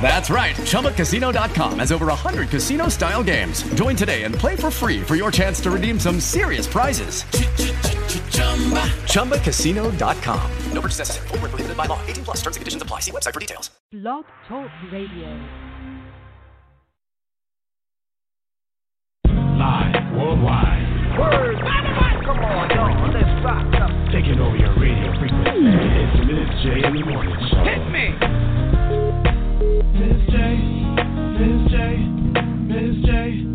That's right. ChumbaCasino.com has over 100 casino style games. Join today and play for free for your chance to redeem some serious prizes. ChumbaCasino.com. No purchase necessary. Full prohibited by law. 18 plus terms and conditions apply. See website for details. Blog Talk Radio. Live worldwide. Word. Come on, y'all. Let's rock up. Taking over your radio frequency. It's the Miss J in the Morning Show. Hit me. Miss J, Miss J, Miss J,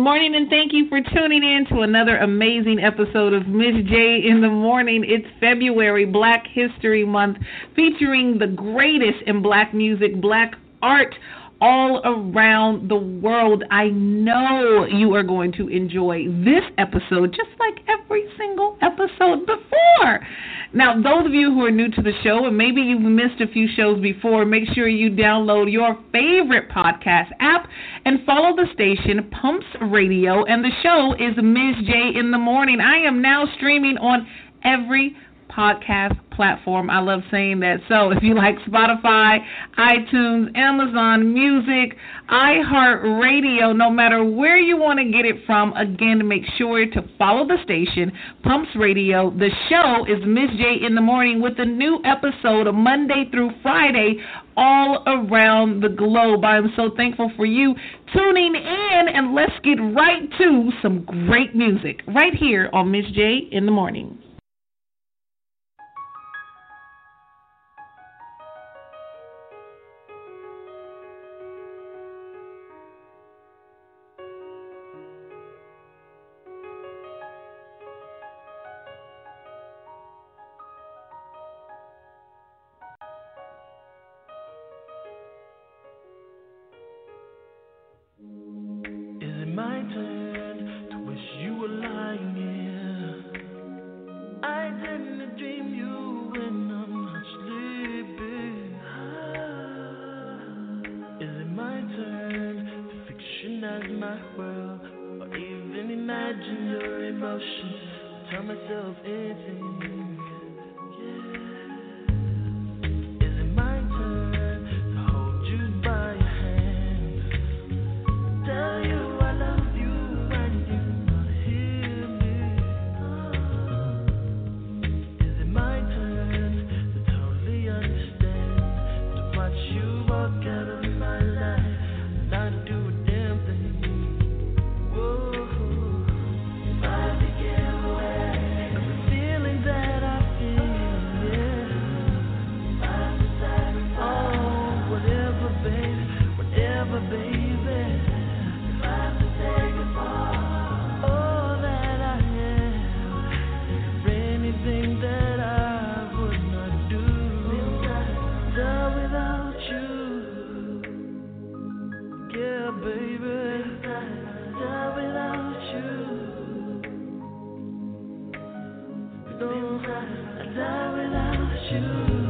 morning, and thank you for tuning in to another amazing episode of Miss J in the Morning. It's February, Black History Month, featuring the greatest in black music, black art all around the world. I know you are going to enjoy this episode just like every single episode before. Now, those of you who are new to the show, and maybe you've missed a few shows before, make sure you download your favorite podcast app and follow the station Pumps Radio. And the show is Ms. J in the Morning. I am now streaming on every podcast platform. I love saying that. So if you like Spotify, iTunes, Amazon Music, iHeartRadio, no matter where you want to get it from, again, make sure to follow the station, Pumps Radio. The show is Miss J in the Morning with a new episode Monday through Friday all around the globe. I am so thankful for you tuning in, and let's get right to some great music right here on Miss J in the Morning. I die without you.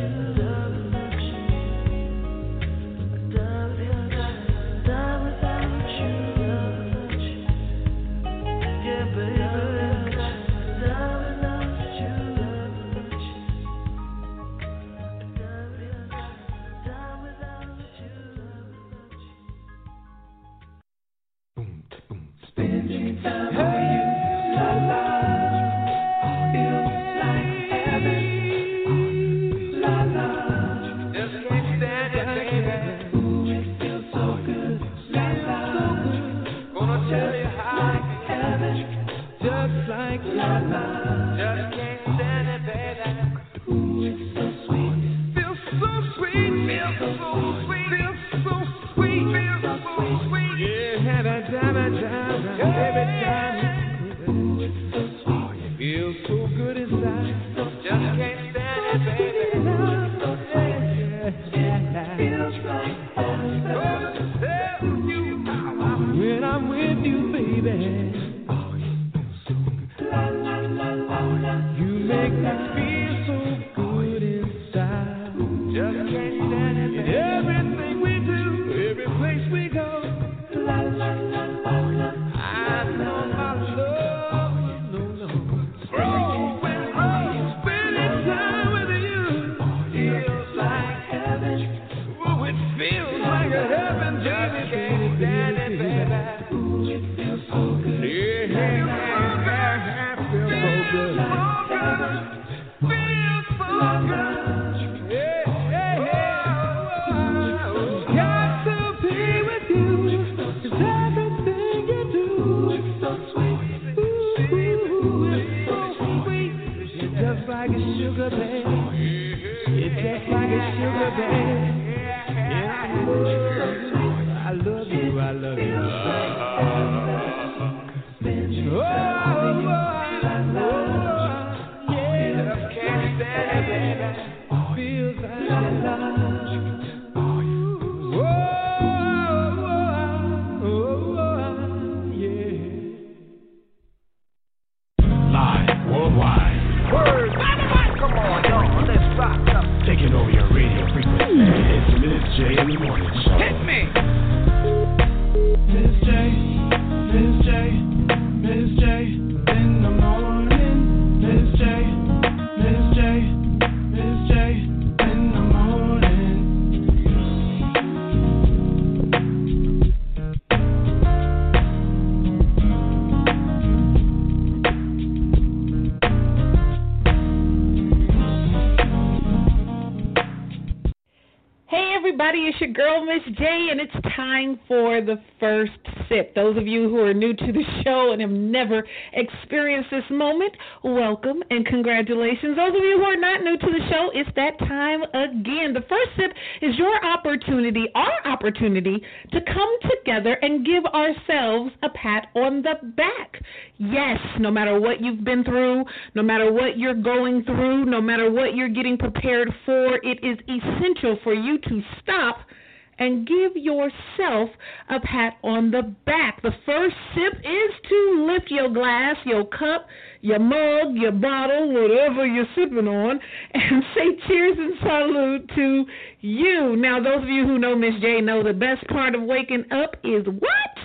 you. Baby. Miss J, and it's time for the first sip. Those of you who are new to the show and have never experienced this moment, welcome and congratulations. Those of you who are not new to the show, it's that time again. The first sip is your opportunity, our opportunity, to come together and give ourselves a pat on the back. Yes, no matter what you've been through, no matter what you're going through, no matter what you're getting prepared for, it is essential for you to stop and give yourself a pat on the back. The first sip is to lift your glass, your cup, your mug, your bottle, whatever you're sipping on, and say cheers and salute to you. Now, those of you who know Miss J know the best part of waking up is what?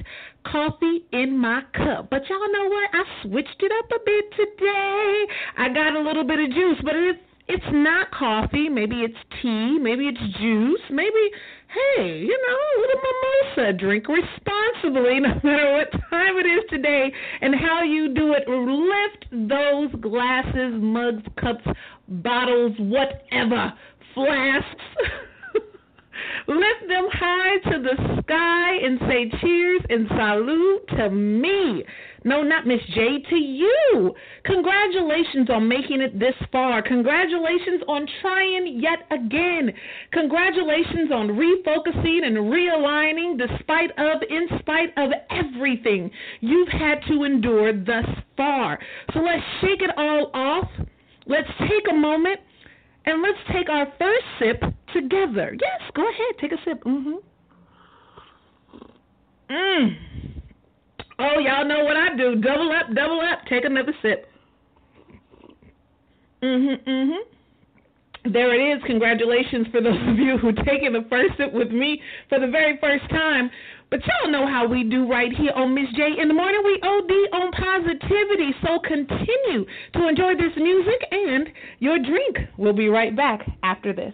Coffee in my cup. But y'all know what? I switched it up a bit today. I got a little bit of juice, but it's it's not coffee. Maybe it's tea. Maybe it's juice. Maybe, hey, you know, a little mimosa. Drink responsibly, no matter what time it is today and how you do it. Lift those glasses, mugs, cups, bottles, whatever, flasks. Lift them high to the sky and say cheers and salute to me. No, not Miss J, to you. Congratulations on making it this far. Congratulations on trying yet again. Congratulations on refocusing and realigning despite of, in spite of everything you've had to endure thus far. So let's shake it all off. Let's take a moment and let's take our first sip together. Yes, go ahead, take a sip. Mhm. Mm. Oh, y'all know what I do. Double up, double up. Take another sip. Mhm, mhm. There it is. Congratulations for those of you who taken the first sip with me for the very first time. But y'all know how we do right here on Miss J in the morning. We OD on positivity. So continue to enjoy this music and your drink. We'll be right back after this.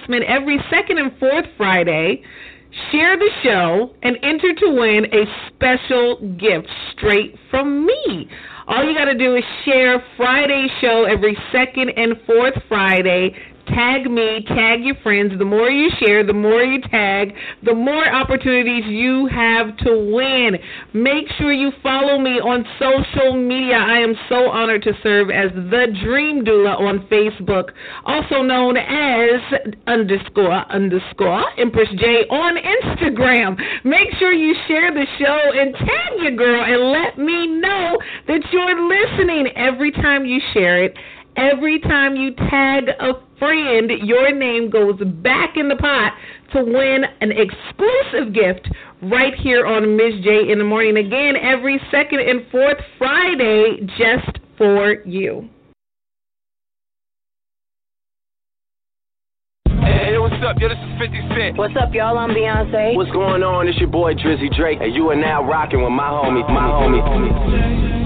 Announcement every second and fourth Friday. Share the show and enter to win a special gift straight from me. All you got to do is share Friday's show every second and fourth Friday. Tag me, tag your friends. The more you share, the more you tag, the more opportunities you have to win. Make sure you follow me on social media. I am so honored to serve as the Dream Doula on Facebook, also known as underscore underscore Empress J on Instagram. Make sure you share the show and tag your girl and let me know that you're listening every time you share it. Every time you tag a friend, your name goes back in the pot to win an exclusive gift right here on Miss J in the morning. Again, every second and fourth Friday, just for you. Hey, what's up? Yo, this is 50 Cent. What's up, y'all? I'm Beyonce. What's going on? It's your boy Drizzy Drake, and you are now rocking with my homie, my homie.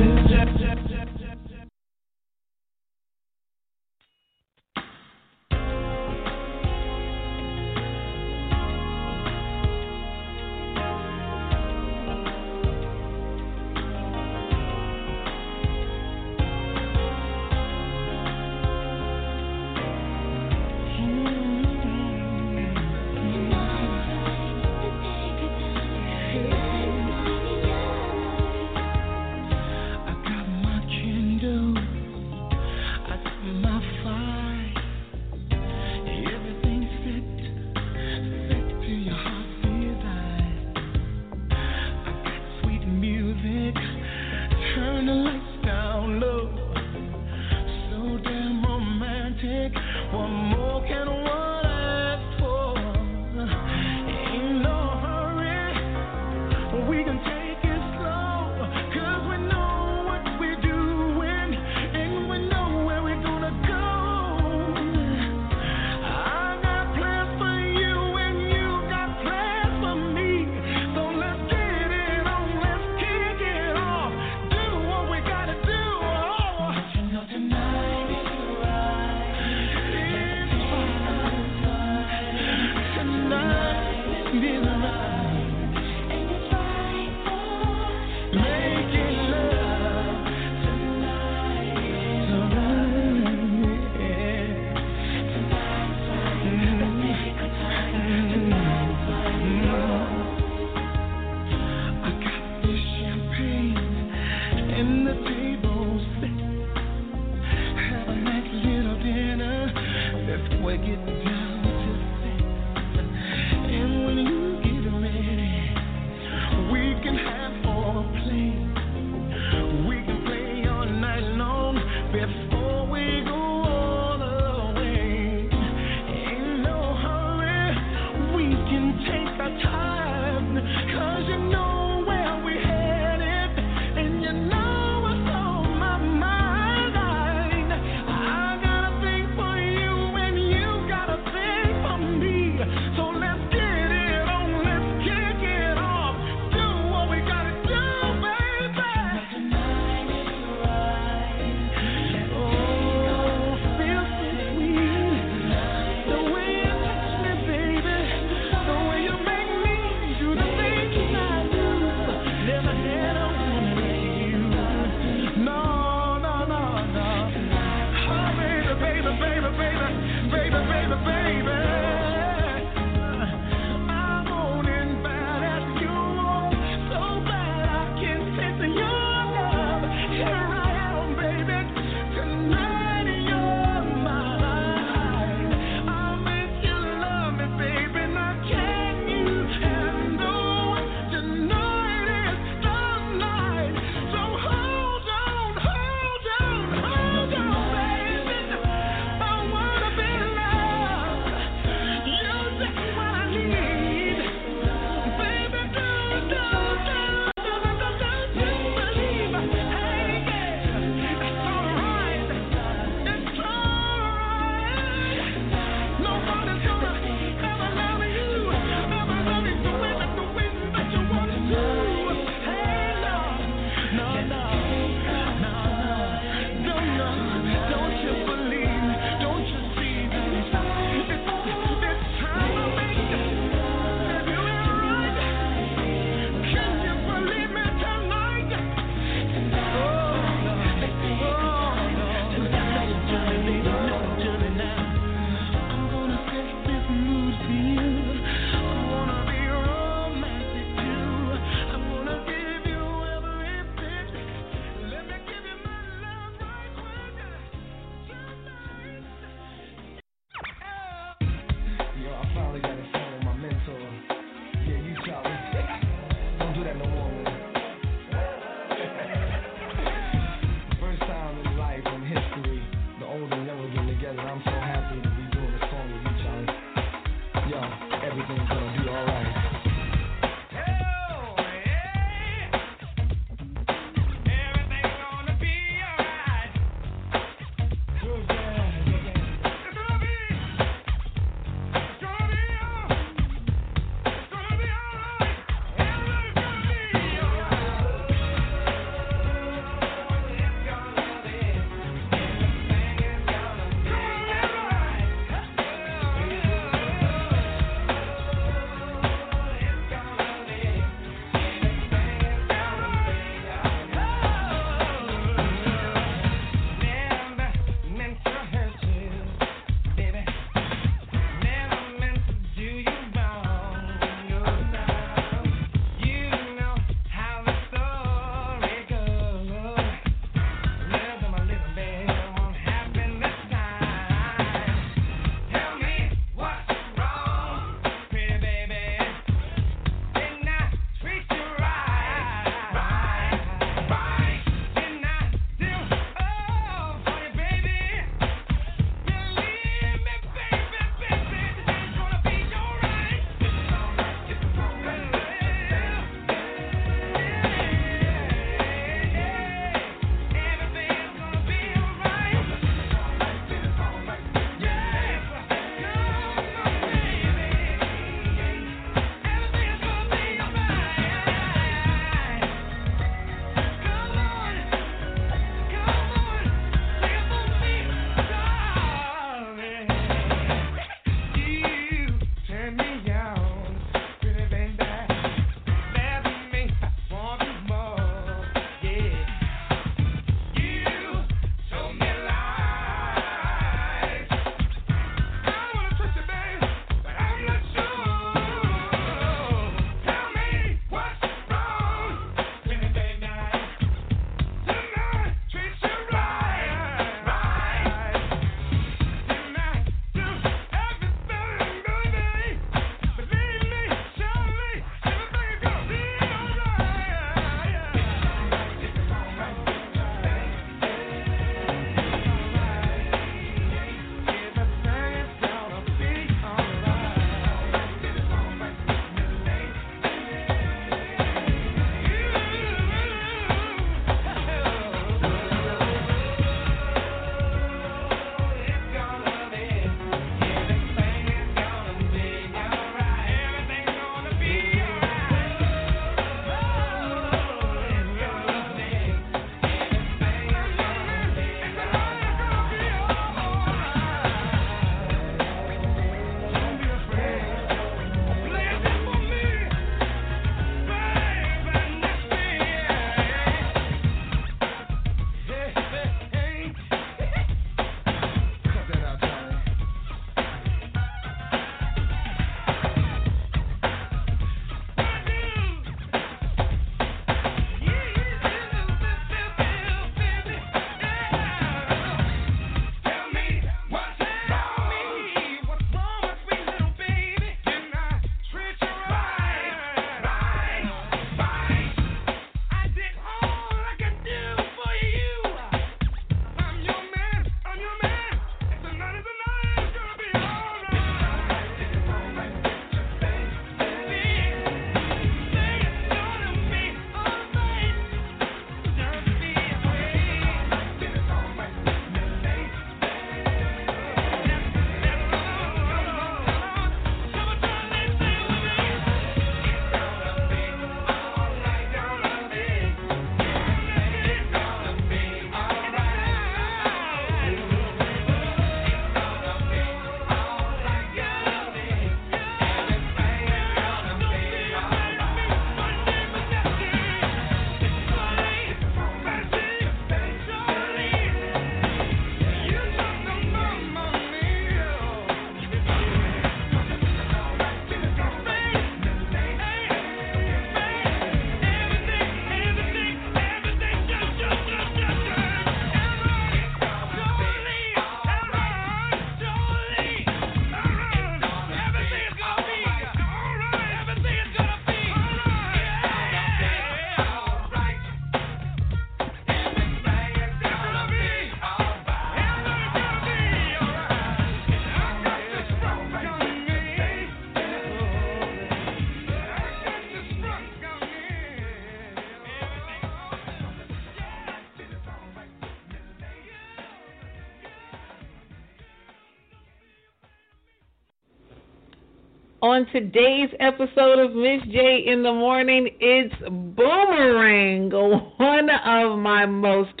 On today's episode of Miz J in the Morning, it's Boomerang, one of my most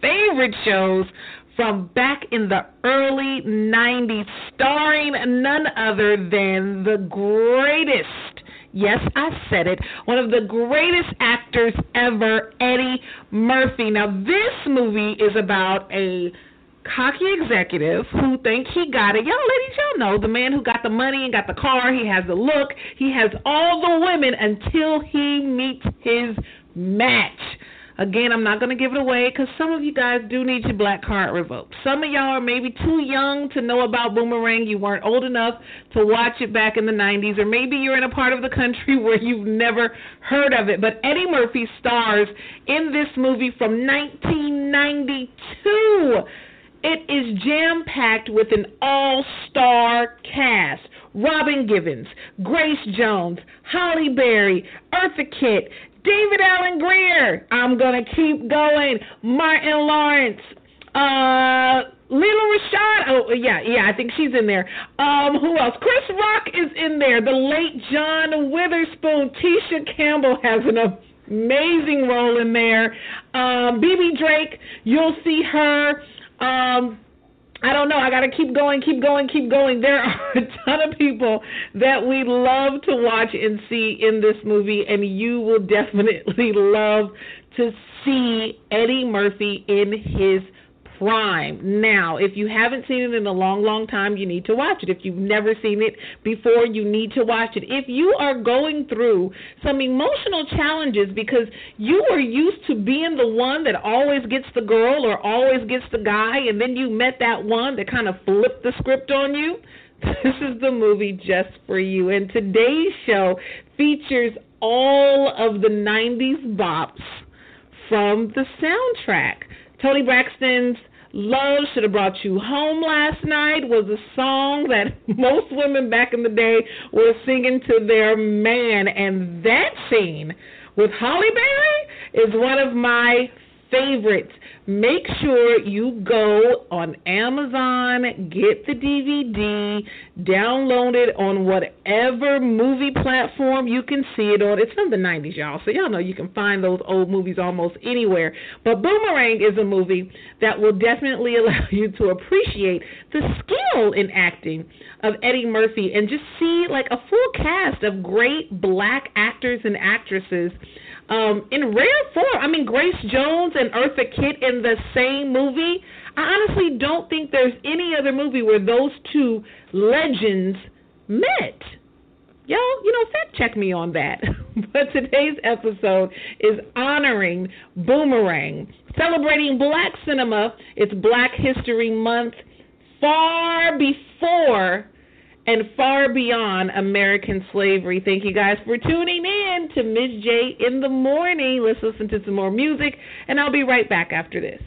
favorite shows from back in the early 90s, starring none other than the greatest. Yes, I said it. One of the greatest actors ever, Eddie Murphy. Now, this movie is about a cocky executive who think he got it. Y'all ladies, y'all know the man who got the money and got the car, he has the look, he has all the women until he meets his match. Again, I'm not going to give it away because some of you guys do need your black card revoked. Some of y'all are maybe too young to know about Boomerang. You weren't old enough to watch it back in the 90s, or maybe you're in a part of the country where you've never heard of it. But Eddie Murphy stars in this movie from 1992. It is jam packed with an all star cast. Robin Givens, Grace Jones, Halle Berry, Eartha Kitt, David Alan Grier. I'm going to keep going. Martin Lawrence. Uh, Lela Rochon. Oh, yeah, yeah, I think she's in there. Um, who else? Chris Rock is in there. The late John Witherspoon. Tisha Campbell has an amazing role in there. Um, Bebe Drake. You'll see her. Um, I don't know. I got to keep going, keep going, keep going. There are a ton of people that we love to watch and see in this movie, and you will definitely love to see Eddie Murphy in his prime. Now, if you haven't seen it in a long, long time, you need to watch it. If you've never seen it before, you need to watch it. If you are going through some emotional challenges because you were used to being the one that always gets the girl or always gets the guy, and then you met that one that kind of flipped the script on you, this is the movie just for you. And today's show features all of the 90s bops from the soundtrack. Toni Braxton's Love Should Have Brought You Home last night was a song that most women back in the day were singing to their man. And that scene with Halle Berry is one of my favorites. Make sure you go on Amazon, get the DVD, download it on whatever movie platform you can see it on. It's from the 90s, y'all, so y'all know you can find those old movies almost anywhere. But Boomerang is a movie that will definitely allow you to appreciate the skill in acting of Eddie Murphy and just see like a full cast of great black actors and actresses um, in rare form. I mean, Grace Jones and Eartha Kitt in the same movie. I honestly don't think there's any other movie where those two legends met. Y'all, you know, fact check me on that. but today's episode is honoring Boomerang, celebrating black cinema. It's Black History Month far before and far beyond American slavery. Thank you guys for tuning in to Miz J in the morning. Let's listen to some more music, and I'll be right back after this.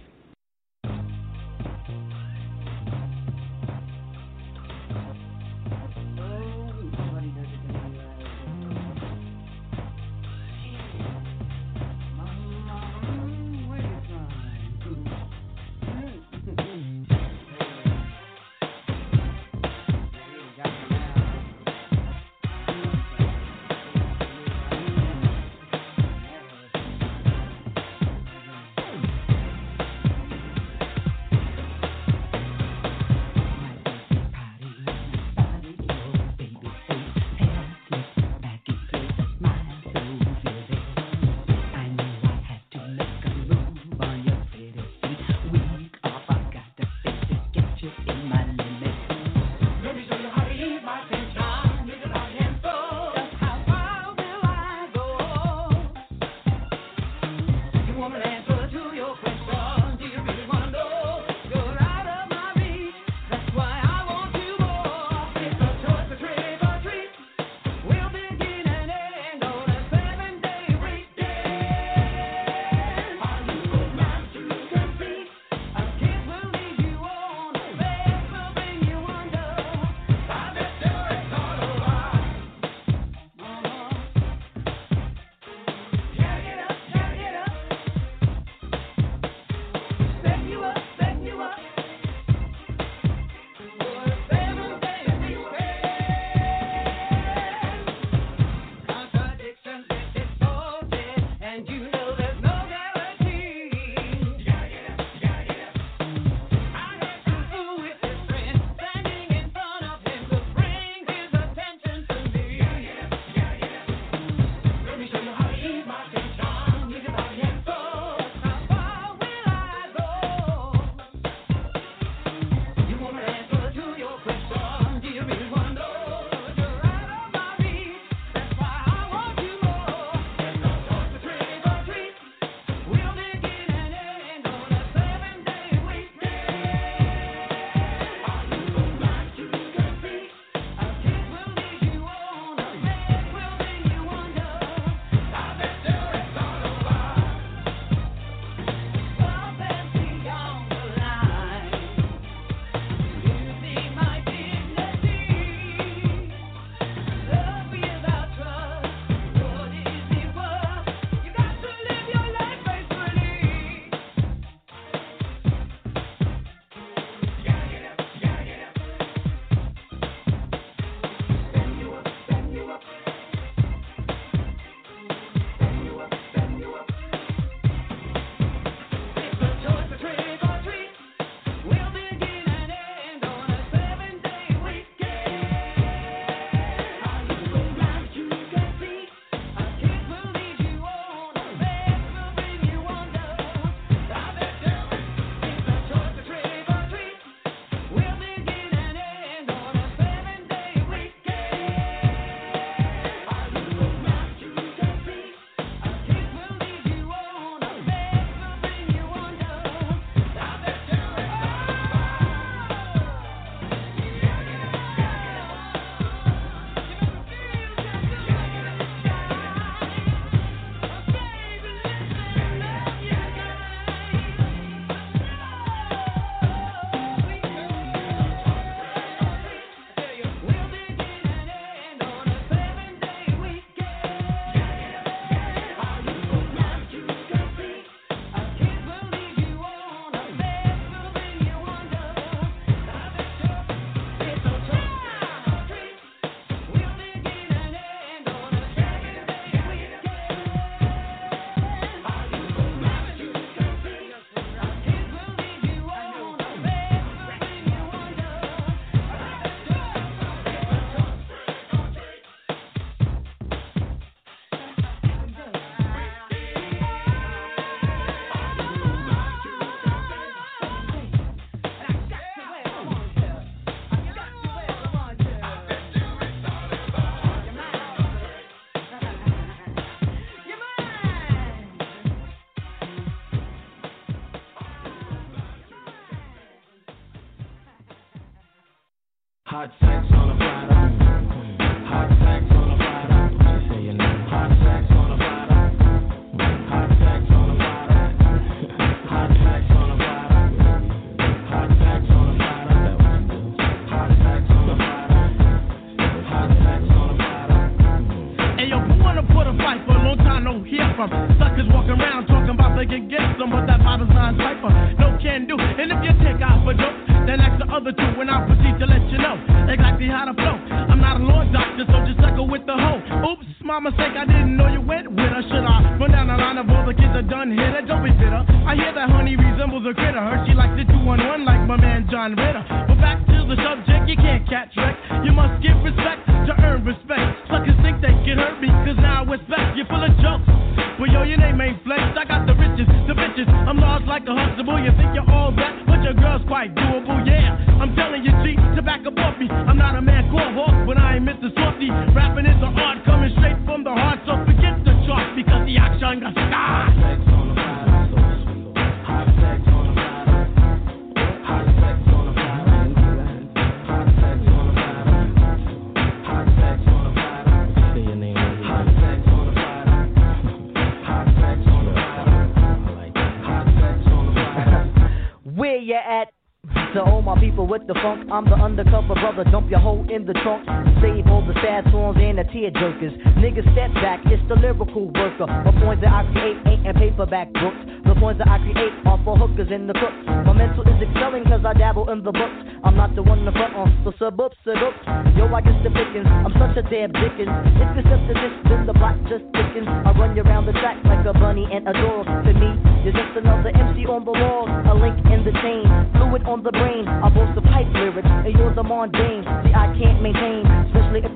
on a flight.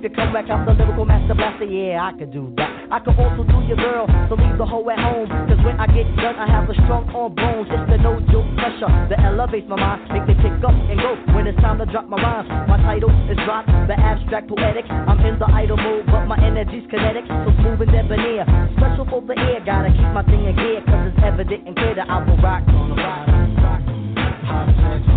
to come back out the lyrical master blaster. Yeah, I could do that. I could also do your girl, so leave the hoe at home. Cause when I get done, I have a strong arm bones. It's the no joke pressure that elevates my mind. Make me pick up and go when it's time to drop my rhymes. My title is rock, the abstract poetic. I'm in the idle mode, but my energy's kinetic. So smooth and debonair. Special for the air, gotta keep my thing in gear. Cause it's evident and clear that I will rock. Rock, rock, rock, rock, rock, rock, rock, rock.